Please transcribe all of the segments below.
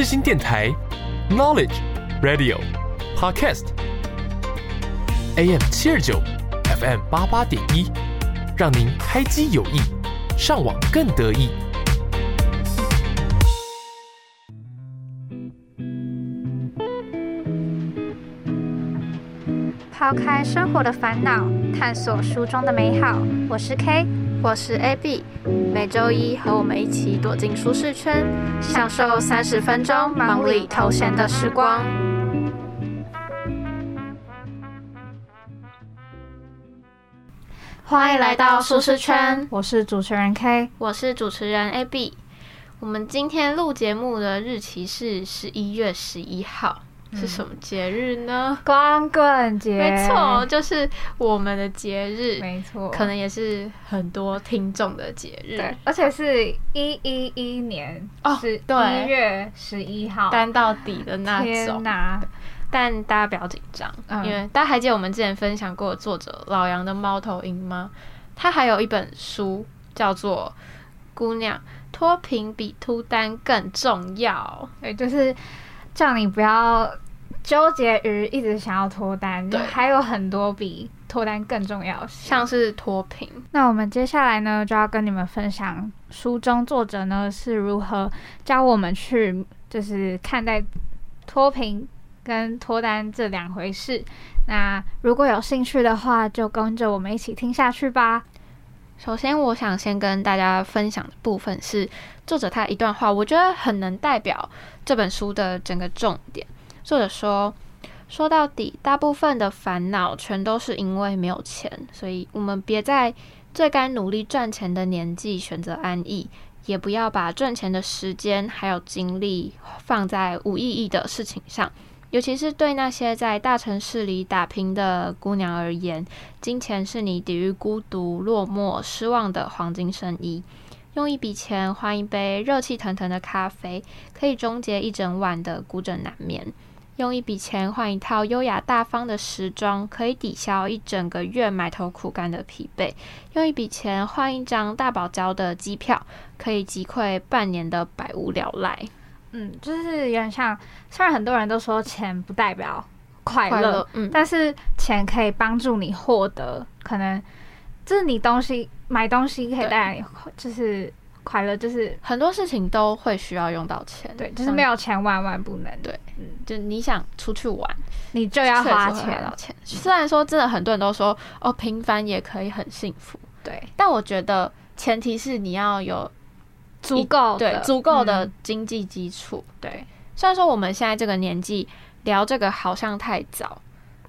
世新电台，Knowledge Radio Podcast AM 七二九 FM 八八点一，让您开机有益，上网更得意。抛开生活的烦恼，探索书中的美好。我是 K，我是 AB，每周一和我们一起躲进舒适圈，享受三十分钟忙里偷闲的时光。欢迎来到舒适圈，我是主持人 K，我是主持人 AB。我们今天录节目的日期是十一月十一号。是什么节日呢？光棍节，没错，就是我们的节日，没错，可能也是很多听众的节日，对，而且是一一一年哦，十一月十一号，单到底的那种，但大家不要紧张，因为大家还记得我们之前分享过作者老杨的猫头鹰吗？他还有一本书叫做《姑娘脱贫比脱单更重要》，对，就是叫你不要。纠结于一直想要脱单，还有很多比脱单更重要，像是脱贫。那我们接下来呢，就要跟你们分享书中作者呢是如何教我们去，就是看待脱贫跟脱单这两回事。那如果有兴趣的话，就跟着我们一起听下去吧。首先，我想先跟大家分享的部分是作者他一段话，我觉得很能代表这本书的整个重点。作者说：“说到底，大部分的烦恼全都是因为没有钱，所以我们别在最该努力赚钱的年纪选择安逸，也不要把赚钱的时间还有精力放在无意义的事情上。尤其是对那些在大城市里打拼的姑娘而言，金钱是你抵御孤独、落寞、失望的黄金圣衣。”用一笔钱换一杯热气腾腾的咖啡，可以终结一整晚的孤枕难眠；用一笔钱换一套优雅大方的时装，可以抵消一整个月埋头苦干的疲惫；用一笔钱换一张大堡礁的机票，可以击溃半年的百无聊赖。嗯，就是有点像，虽然很多人都说钱不代表快乐，嗯，但是钱可以帮助你获得，可能就是你东西。买东西可以带来就是快乐，就是很多事情都会需要用到钱，对，就是没有钱万万不能，对，嗯，就你想出去玩，你就要花钱，钱。虽然说真的很多人都说哦，平凡也可以很幸福，对，但我觉得前提是你要有足够对足够的经济基础，对。虽然说我们现在这个年纪聊这个好像太早。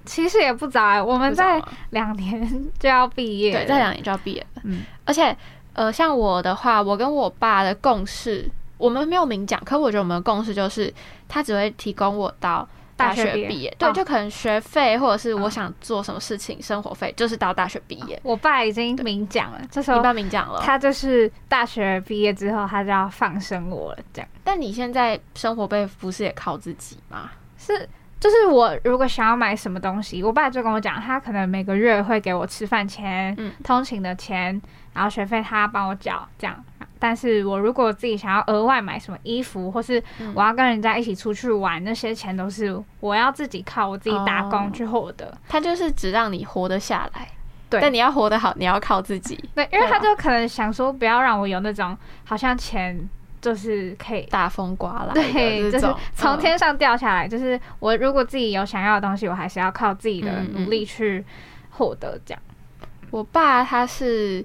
其实也不早哎，我们在两年就要毕业，对，在两年就要毕业了。嗯，而且呃，像我的话，我跟我爸的共识，我们没有明讲，可我觉得我们的共识就是，他只会提供我到大学毕业，对，就可能学费或者是我想做什么事情，生活费就是到大学毕业。我爸已经明讲了，这时候你爸明讲了，他就是大学毕业之后，他就要放生我了，这样。但你现在生活费不是也靠自己吗？是。就是我如果想要买什么东西，我爸就跟我讲，他可能每个月会给我吃饭钱、通勤的钱，然后学费他帮我缴这样。但是我如果自己想要额外买什么衣服，或是我要跟人家一起出去玩，那些钱都是我要自己靠我自己打工去获得。他就是只让你活得下来，对。但你要活得好，你要靠自己。对，因为他就可能想说，不要让我有那种好像钱。就是可以大风刮来，对，就是从天上掉下来。就是我如果自己有想要的东西，我还是要靠自己的努力去获得。这样，我爸他是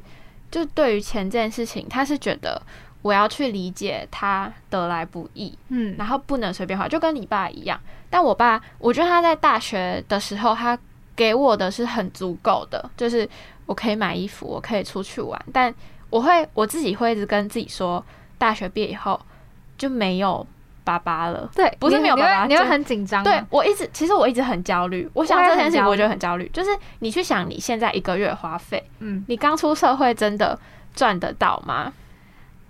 就对于钱这件事情，他是觉得我要去理解他得来不易，嗯，然后不能随便花，就跟你爸一样。但我爸，我觉得他在大学的时候，他给我的是很足够的，就是我可以买衣服，我可以出去玩，但我会我自己会一直跟自己说。大学毕业以后就没有爸爸了，对，不是没有爸爸，你会很紧张。对我一直，其实我一直很焦虑。我想这件事情，我觉得很焦虑。就是你去想你现在一个月花费，嗯，你刚出社会真的赚得到吗？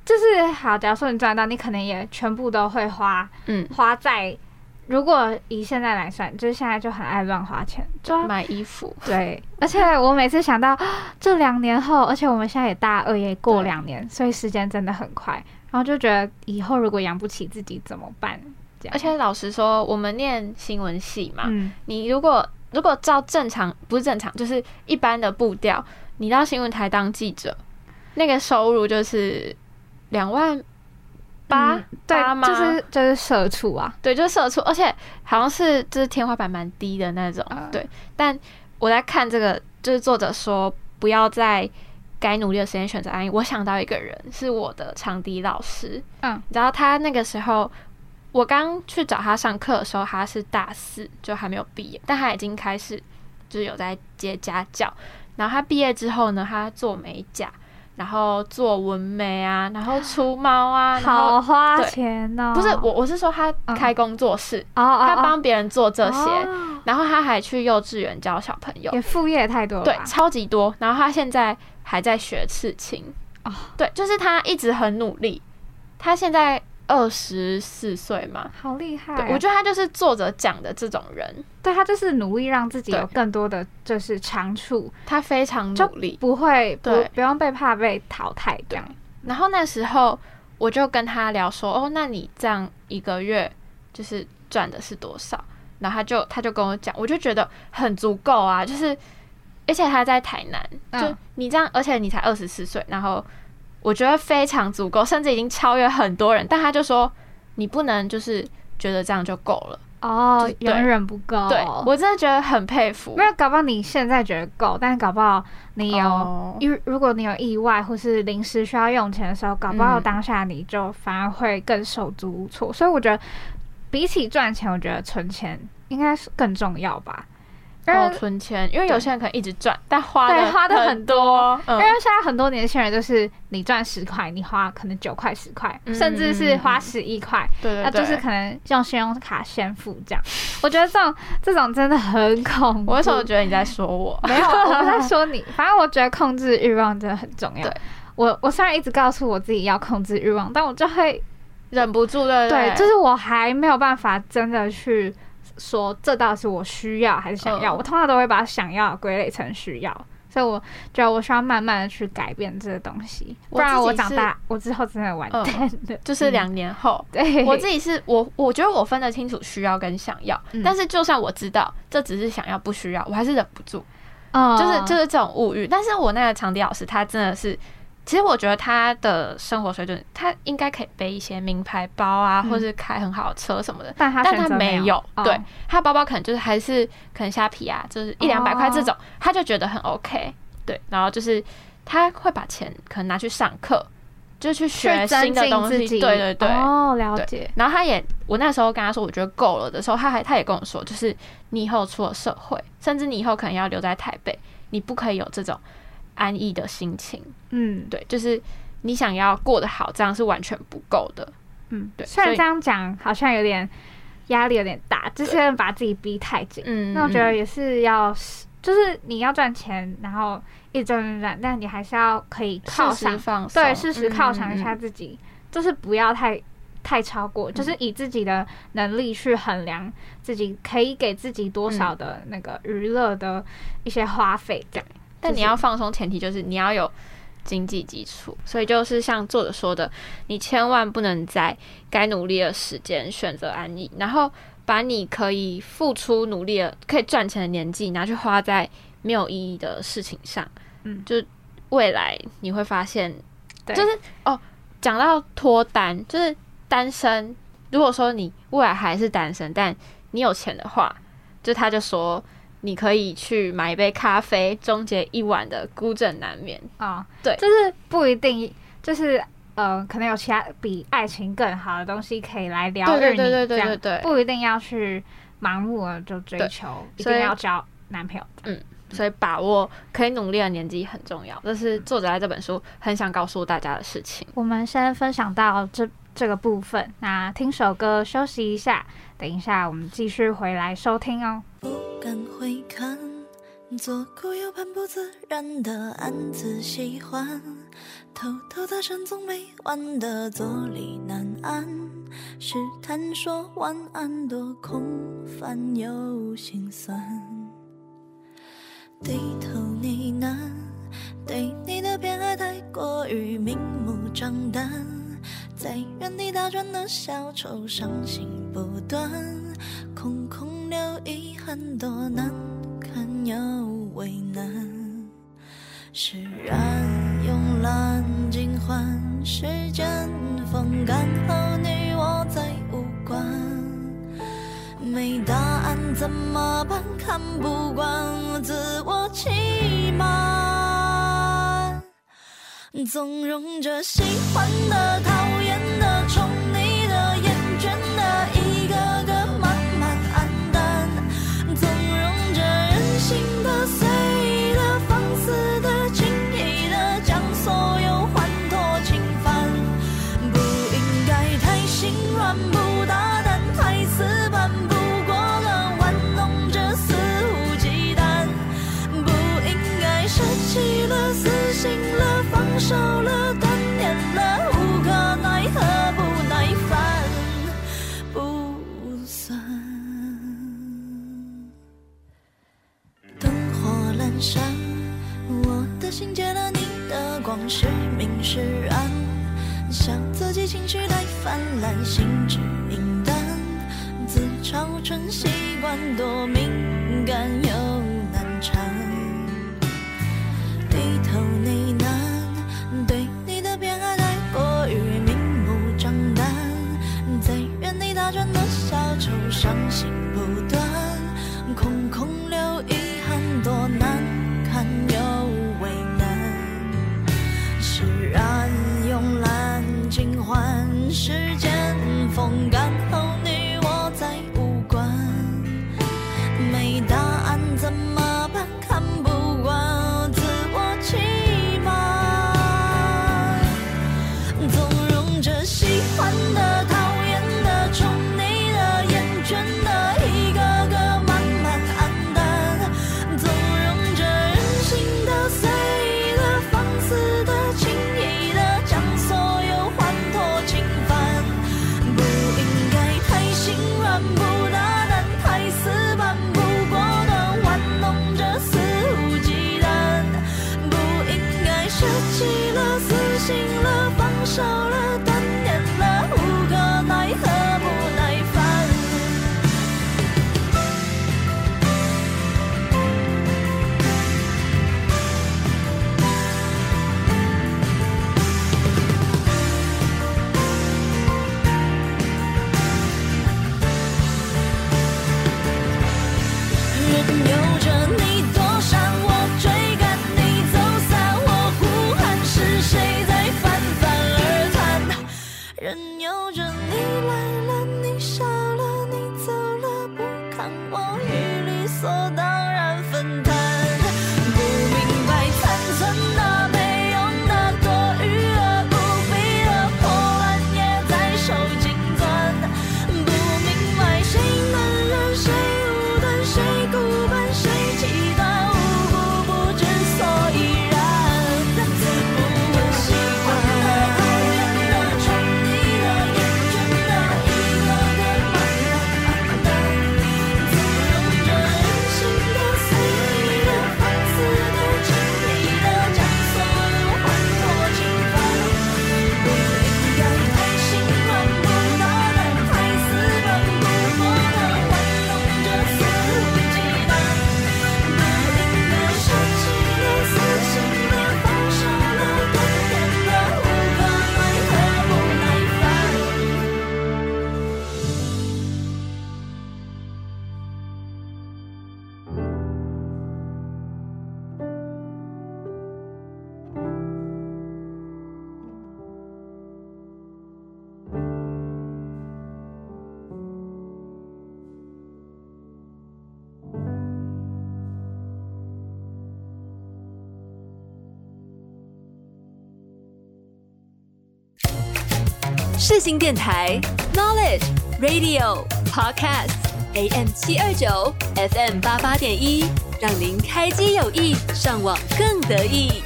就是好，假如说你赚到，你可能也全部都会花，嗯，花在。如果以现在来算，就是现在就很爱乱花钱，就买衣服。对，而且我每次想到这两年后，而且我们现在也大二，也过两年，所以时间真的很快。然后就觉得以后如果养不起自己怎么办？而且老实说，我们念新闻系嘛，嗯，你如果如果照正常不是正常，就是一般的步调，你到新闻台当记者，那个收入就是两万八嗯对八，吗？就是就是社畜啊，对，就是社畜，而且好像是就是天花板蛮低的那种。嗯对，但我在看这个，就是作者说不要在该努力的时间选择安逸。我想到一个人，是我的长笛老师。嗯，然后他那个时候，我刚去找他上课的时候，他是大四，就还没有毕业，但他已经开始就是有在接家教。然后他毕业之后呢，他做美甲。然后做纹眉啊，然后出猫啊，好花对钱哦。不是我，我是说他嗯开工作室，他哦帮别人做这些，哦然后他还去幼稚园教小朋友，也副业太多了，对，超级多。然后他现在还在学刺青，哦对，就是他一直很努力。他现在二十四岁嘛，好厉害我觉得他就是作者讲的这种人，对他就是努力让自己有更多的就是长处，他非常努力。不会不对不用被怕被淘汰这样。然后那时候我就跟他聊说，哦，那你这样一个月就是赚的是多少？然后他就他就跟我讲，我就觉得很足够啊，就是而且他在台南，就嗯你这样，而且你才二十四岁，然后我觉得非常足够，甚至已经超越很多人。但他就说，你不能就是觉得这样就够了。哦远远不够。对我真的觉得很佩服。没有，搞不好你现在觉得够，但是搞不好你有，哦因、如果你有意外或是临时需要用钱的时候，搞不好嗯当下你就反而会更手足无措。所以我觉得，比起赚钱，我觉得存钱应该是更重要吧。因为、哦，存钱，因为有些人可能一直赚，但花的对花的很很多。嗯因为现在很多年轻人就是你赚十块，你花可能九块、十块，嗯甚至是花十一块，那就是可能用信用卡先付这样。我觉得这种这种真的很恐怖。我为什么觉得你在说我？没有，我不在 说你。反正我觉得控制欲望真的很重要对。我我虽然一直告诉我自己要控制欲望，但我就会忍不住对，就是我还没有办法真的去说这到底是我需要还是想要。嗯我通常都会把想要归类成需要，所以我觉得我需要慢慢的去改变这个东西，不然我长大，我之后真的完蛋了。就是两年后。对，我自己是我，我觉得我分得清楚需要跟想要，嗯但是就算我知道这只是想要不需要，我还是忍不住，哦就是就是这种物欲。但是我那个场地老师他真的是，其实我觉得他的生活水准，他应该可以背一些名牌包啊，嗯或是开很好的车什么的，但他但他没有，哦对他包包可能就是还是可能虾皮啊，就是一两百块这种，他就觉得很 OK，对，然后就是他会把钱可能拿去上课，就去学新的东西。对对对。哦，了解。然后他也，我那时候跟他说，我觉得够了的时候，他还他也跟我说，就是你以后出了社会，甚至你以后可能要留在台北，你不可以有这种安逸的心情，嗯对，就是你想要过得好，这样是完全不够的。嗯，对虽然这样讲好像有点压力有点大，就是把自己逼太紧。嗯那我觉得也是要，就是你要赚钱，然后一直赚赚赚，但你还是要可以犒适时赏，放松，对，适时犒赏一下嗯。自己，就是不要太太超过，就是以自己的能力去衡量自己可以给自己多少的那个娱乐的一些花费，这样。但你要放松，前提就是你要有经济基础。所以就是像作者说的，你千万不能在该努力的时间选择安逸，然后把你可以付出努力的、可以赚钱的年纪拿去花在没有意义的事情上。嗯就未来你会发现，对就是哦，讲到脱单，就是单身。如果说你未来还是单身，但你有钱的话，就他就说。你可以去买一杯咖啡，终结一晚的孤枕难眠。啊、对就是不一定，就是呃，可能有其他比爱情更好的东西可以来疗愈你，对对对对这样对对对不一定要去盲目的就追求，一定要交男朋友。嗯所以把握可以努力的年纪很重要，这是作者在这本书很想告诉大家的事情。我们先分享到这这个部分，那听首歌休息一下，等一下我们继续回来收听哦。不敢回看，左顾右盼不自然的暗自喜欢，偷偷搭讪总没完的坐立难安，试探说晚安多空泛又心酸，低头呢喃，对你的偏爱太过于明目张胆。在原地打转的小丑，伤心不断，空空。很多难堪又为难，释然慵懒尽欢，时间风干后你我再无关。没答案怎么办？看不惯自我欺瞒，纵容着喜欢的、讨厌的、冲。少了 imagine 智新电台，Knowledge Radio Podcast，AM 七二九，FM 八八点一，让您开机有意，上网更得意。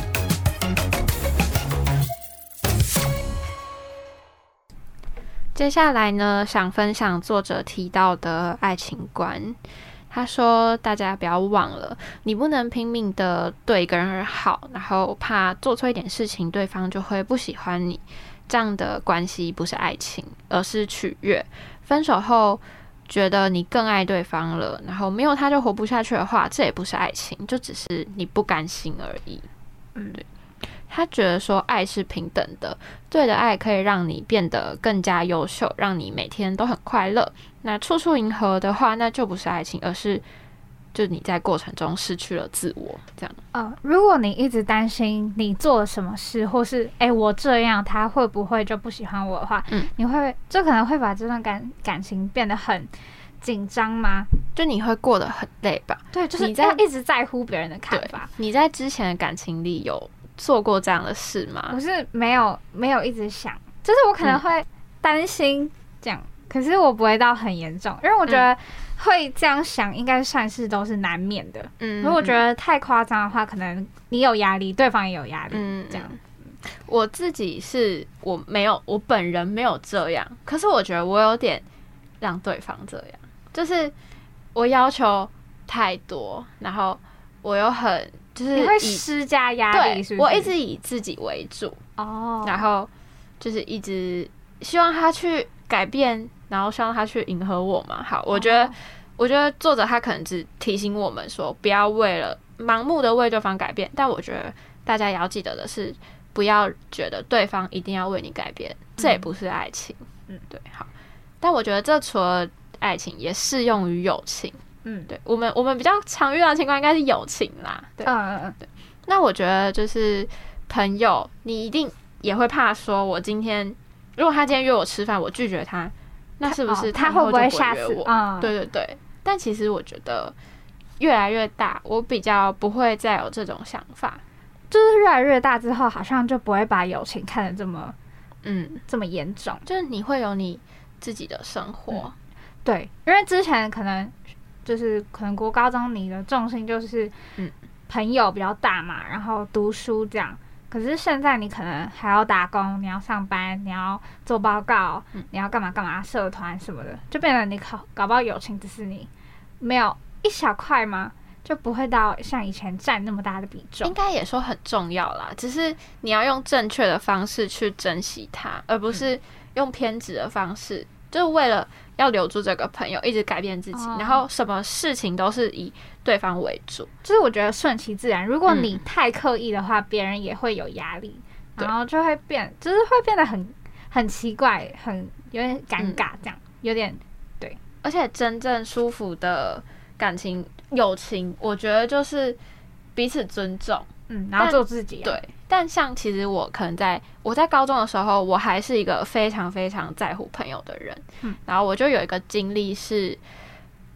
接下来呢，想分享作者提到的爱情观。他说：“大家不要忘了，你不能拼命的对一个人好，然后怕做错一点事情，对方就会不喜欢你。”这样的关系不是爱情，而是取悦。分手后觉得你更爱对方了，然后没有他就活不下去的话，这也不是爱情，就只是你不甘心而已。嗯，对。他觉得说爱是平等的，对的爱可以让你变得更加优秀，让你每天都很快乐。那处处迎合的话，那就不是爱情，而是就你在过程中失去了自我。这样，呃，如果你一直担心你做了什么事，或是哎我这样他会不会就不喜欢我的话，嗯，你会就可能会把这段感感情变得很紧张吗？就你会过得很累吧？对，就是你在一直在乎别人的看法。你在之前的感情里有。做过这样的事吗？我是没有没有一直想，就是我可能会担心这样，可是我不会到很严重，因为我觉得会这样想应该算是都是难免的。嗯，如果觉得太夸张的话，可能你有压力，对方也有压力。嗯，这样。我自己是我没有，我本人没有这样，可是我觉得我有点让对方这样，就是我要求太多，然后我又很。就是你会施加压力，是我一直以自己为主哦，然后就是一直希望他去改变，然后希望他去迎合我嘛。好，我觉得，我觉得作者他可能只提醒我们说，不要为了盲目的为对方改变。但我觉得大家也要记得的是，不要觉得对方一定要为你改变，这也不是爱情。嗯，对，好。但我觉得这除了爱情，也适用于友情。嗯，对我们我们比较常遇到的情况应该是友情啦。对，嗯嗯嗯，对。那我觉得就是朋友，你一定也会怕说，我今天如果他今天约我吃饭，我拒绝他，那是不是他会不会吓死我？对对对。但其实我觉得越来越大，我比较不会再有这种想法。就是越来越大之后，好像就不会把友情看得这么嗯这么严重。就是你会有你自己的生活。对，因为之前可能。就是可能国高中你的重心就是嗯朋友比较大嘛，然后读书这样。可是现在你可能还要打工，你要上班，你要做报告，你要干嘛干嘛，社团什么的，就变得你考搞不好友情只是你没有一小块吗？就不会到像以前占那么大的比重。应该也说很重要啦，只是你要用正确的方式去珍惜它，而不是用偏执的方式，就是为了。要留住这个朋友，一直改变自己，然后什么事情都是以对方为主。就是我觉得顺其自然。如果你太刻意的话，别人也会有压力，然后就会变，就是会变得很很奇怪，很有点尴尬，这样有点对。而且真正舒服的感情、友情，我觉得就是彼此尊重。嗯，然后做自己。对，但像其实我可能在我在高中的时候，我还是一个非常非常在乎朋友的人。嗯，然后我就有一个经历是，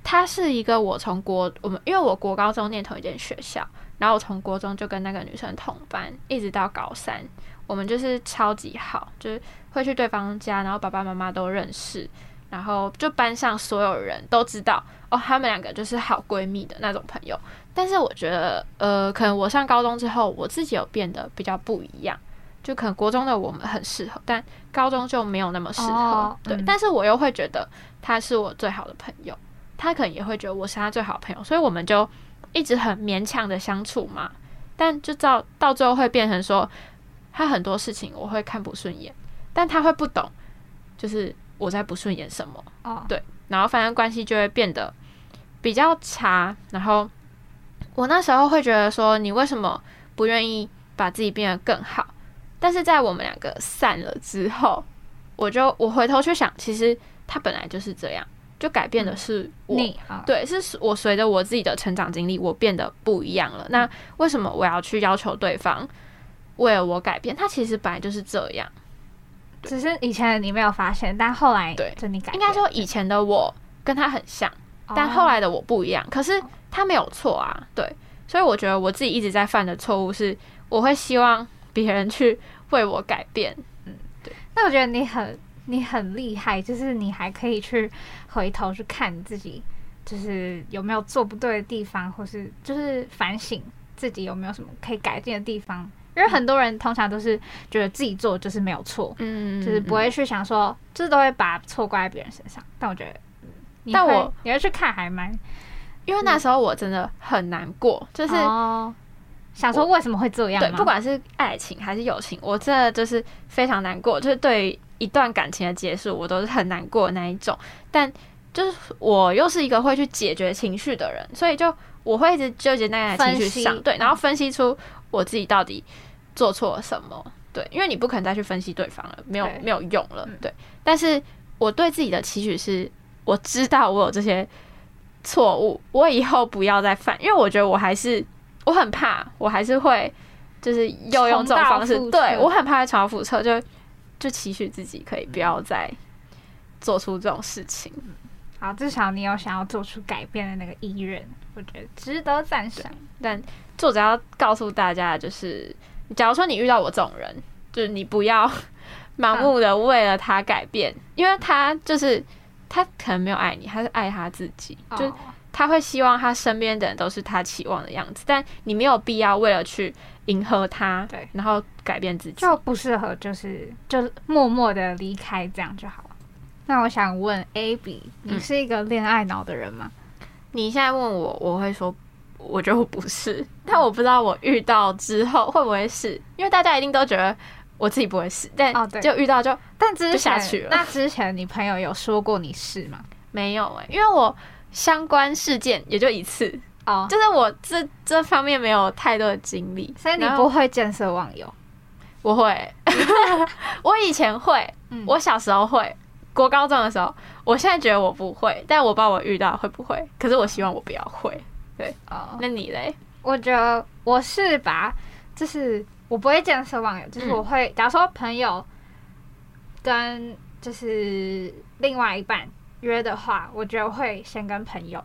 他是一个我从国我们因为我国高中念同一间学校，然后我从国中就跟那个女生同班，一直到高三，我们就是超级好，就是会去对方家，然后爸爸妈妈都认识，然后就班上所有人都知道哦，他们两个就是好闺蜜的那种朋友。但是我觉得，呃，可能我上高中之后，我自己有变得比较不一样。就可能国中的我们很适合，但高中就没有那么适合。对，但是我又会觉得他是我最好的朋友，他可能也会觉得我是他最好的朋友，所以我们就一直很勉强的相处嘛。但就到到最后会变成说，他很多事情我会看不顺眼，但他会不懂，就是我在不顺眼什么。哦，对，然后反正关系就会变得比较差，然后。我那时候会觉得说，你为什么不愿意把自己变得更好？但是在我们两个散了之后，我就我回头去想，其实他本来就是这样，就改变的是我，对，是我随着我自己的成长经历，我变得不一样了。那为什么我要去要求对方为了我改变？他其实本来就是这样，只是以前你没有发现，但后来对，就你改，应该说以前的我跟他很像，但后来的我不一样。可是。他没有错啊，对，所以我觉得我自己一直在犯的错误是，我会希望别人去为我改变，嗯，对。那我觉得你很你很厉害，就是你还可以去回头去看自己，就是有没有做不对的地方，或是就是反省自己有没有什么可以改进的地方。因为很多人通常都是觉得自己做就是没有错，嗯，就是不会去想说，就是都会把错怪在别人身上。但我觉得，但我你要去看还蛮。因为那时候我真的很难过，就是想说为什么会这样对，不管是爱情还是友情，我真的就是非常难过，就是对于一段感情的结束，我都是很难过的那一种。但就是我又是一个会去解决情绪的人，所以就我会一直纠结在情绪上，对，然后分析出我自己到底做错了什么。对，因为你不可能再去分析对方了，没有没有用了嗯。对，但是我对自己的期许是，我知道我有这些错误，我以后不要再犯，因为我觉得我还是我很怕，我还是会就是又用这种方式对我很怕会重蹈覆辙，就就期许自己可以不要再做出这种事情。好，至少你有想要做出改变的那个意愿，我觉得值得赞赏。但作者要告诉大家就是，假如说你遇到我这种人，就是你不要 盲目的为了他改变，因为他就是他可能没有爱你，他是爱他自己，就是他会希望他身边的人都是他期望的样子，但你没有必要为了去迎合他，对然后改变自己。就不适合，就是就默默的离开，这样就好了。那我想问 A B，你嗯是一个恋爱脑的人吗？你现在问我，我会说，我觉得我不是，但我不知道我遇到之后会不会是，因为大家一定都觉得我自己不会是，但哦对就遇到就但之就下前去了那之前你朋友有说过你是吗？没有哎、因为我相关事件也就一次，哦，就是我这这方面没有太多的经历，所以你不会见色忘友。我会，我以前会，嗯我小时候会，国高中的时候，我现在觉得我不会，但我不知道我遇到会不会，可是我希望我不要会。对哦，那你嘞？我觉得我是吧，就是我不会见色忘友，就是嗯我会，假如说朋友跟就是另外一半约的话，我觉得会先跟朋友，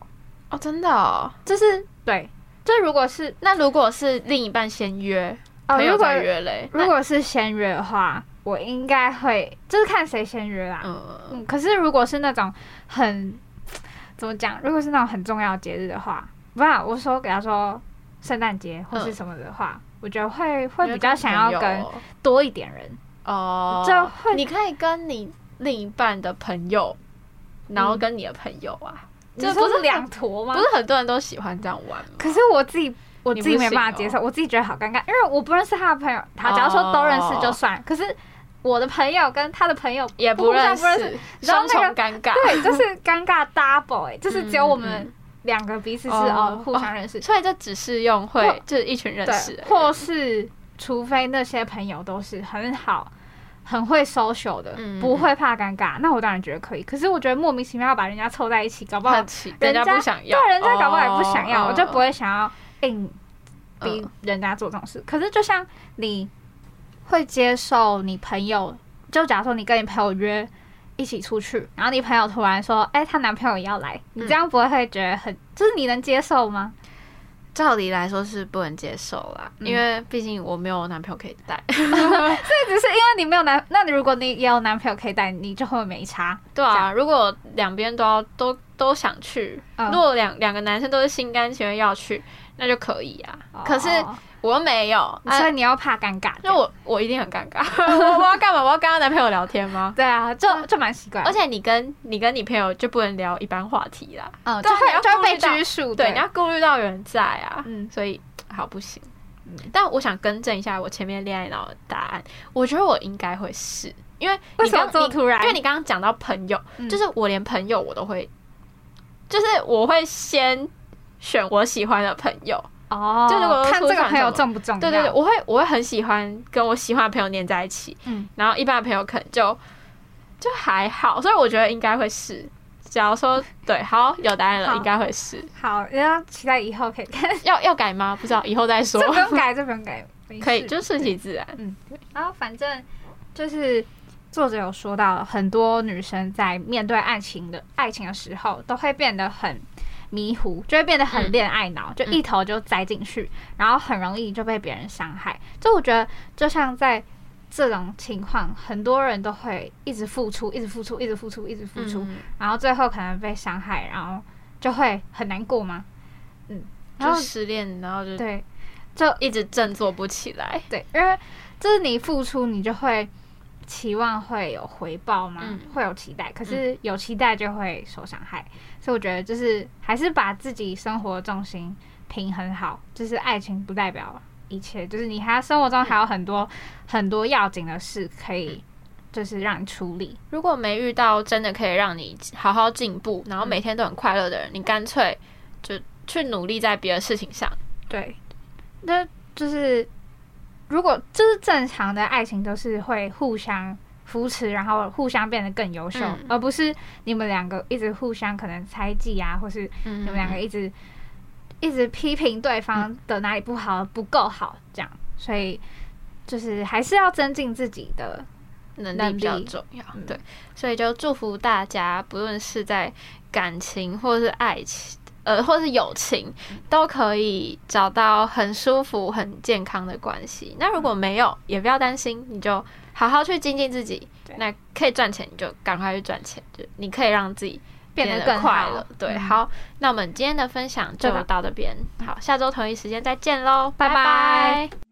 哦，真的哦。就是对，就如果是那如果是另一半先约，哦，朋友如果再约嘞？如果是先约的话，我应该会就是看谁先约啦。那嗯，嗯，可是如果是那种很 怎么讲，如果是那种很重要的节日的话，不然我说给他说圣诞节或是什么的话，我觉得会会比较想要跟多一点人。哦，这会你可以跟你另一半的朋友，然后跟你的朋友啊，这这不是两坨吗？不是很多人都喜欢这样玩吗？可是我自己我自己没办法接受，我自己觉得好尴尬，因为我不认识他的朋友。他，假如说都认识就算，可是我的朋友跟他的朋友也不认识，识，双重尴尬。对，就是尴尬 double 哎、就是只有我嗯们嗯两个彼此是哦哦互相认识，所以这只是用会就是一群认识或是除非那些朋友都是很好。很会 social 的，嗯不会怕尴尬，那我当然觉得可以。可是我觉得莫名其妙要把人家凑在一起，搞不好人家不想要，对人家搞不好也不想要，哦我就不会想要硬逼嗯人家做这种事。可是就像你会接受你朋友，就假如说你跟你朋友约一起出去，然后你朋友突然说：“哎、她男朋友也要来。”你这样不会会觉得很，就是你能接受吗？照理来说是不能接受啦，嗯因为毕竟我没有男朋友可以带。这只是因为你没有男，那你如果你也有男朋友可以带，你就会没差。对啊，如果两边都要都都想去，嗯如果两两个男生都是心甘情愿要去，那就可以啊。可是哦我又没有，啊所以你要怕尴尬。那我我一定很尴尬。我我要干嘛？我要跟她男朋友聊天吗？对啊，就就蛮奇怪，而且你跟你跟你朋友就不能聊一般话题啦，嗯，就会就会被拘束。对，你要顾虑到有人在啊，嗯所以好不行。但我想更正一下我前面恋爱脑的答案，我觉得我应该会是，因为为什么你刚你这么突然因为你刚刚讲到朋友，嗯就是我连朋友我都会，就是我会先选我喜欢的朋友。哦，就如果看这个朋友重不重要？对对对，我会我会很喜欢跟我喜欢的朋友黏在一起，嗯，然后一般的朋友可能就就还好，所以我觉得应该会是。假如说对，好有答案了，应该会是。好，然后期待以后可以看。要要改吗？不知道，以后再说 这。不用改，这不用改，可以，就顺其自然。嗯。然后反正就是作者有说到，很多女生在面对爱情的爱情的时候，都会变得很迷糊，就会变得很嗯恋爱脑，就一头就栽进去，然后很容易就被别人伤害。就我觉得，就像在这种情况，很多人都会一直付出，一直付出，一直付出，一直付出，嗯然后最后可能被伤害，然后就会很难过吗？嗯，然就后失恋，然后就对，就一直振作不起来。对，因为就是你付出，你就会期望会有回报吗，嗯。会有期待，可是有期待就会受伤害，所以我觉得就是还是把自己生活重心平衡好，就是爱情不代表一切，就是你还生活中还有很多很多要紧的事可以，就是让你处理。如果没遇到真的可以让你好好进步，然后每天都很快乐的人，你干脆就去努力在别的事情上。对，那就是如果就是正常的爱情都是会互相。扶持，然后互相变得更优秀，而不是你们两个一直互相可能猜忌啊，或是你们两个一直一直批评对方的哪里不好、不够好这样。所以就是还是要增进自己的能力比较重要。对，所以就祝福大家，不论是在感情或是爱情，呃，或是友情，都可以找到很舒服、很健康的关系。那如果没有，也不要担心，你就。好好去精进自己，那可以赚钱你就赶快去赚钱，就你可以让自己变得更快乐。对，好，那我们今天的分享就到这边，好，下周同一时间再见喽，拜拜。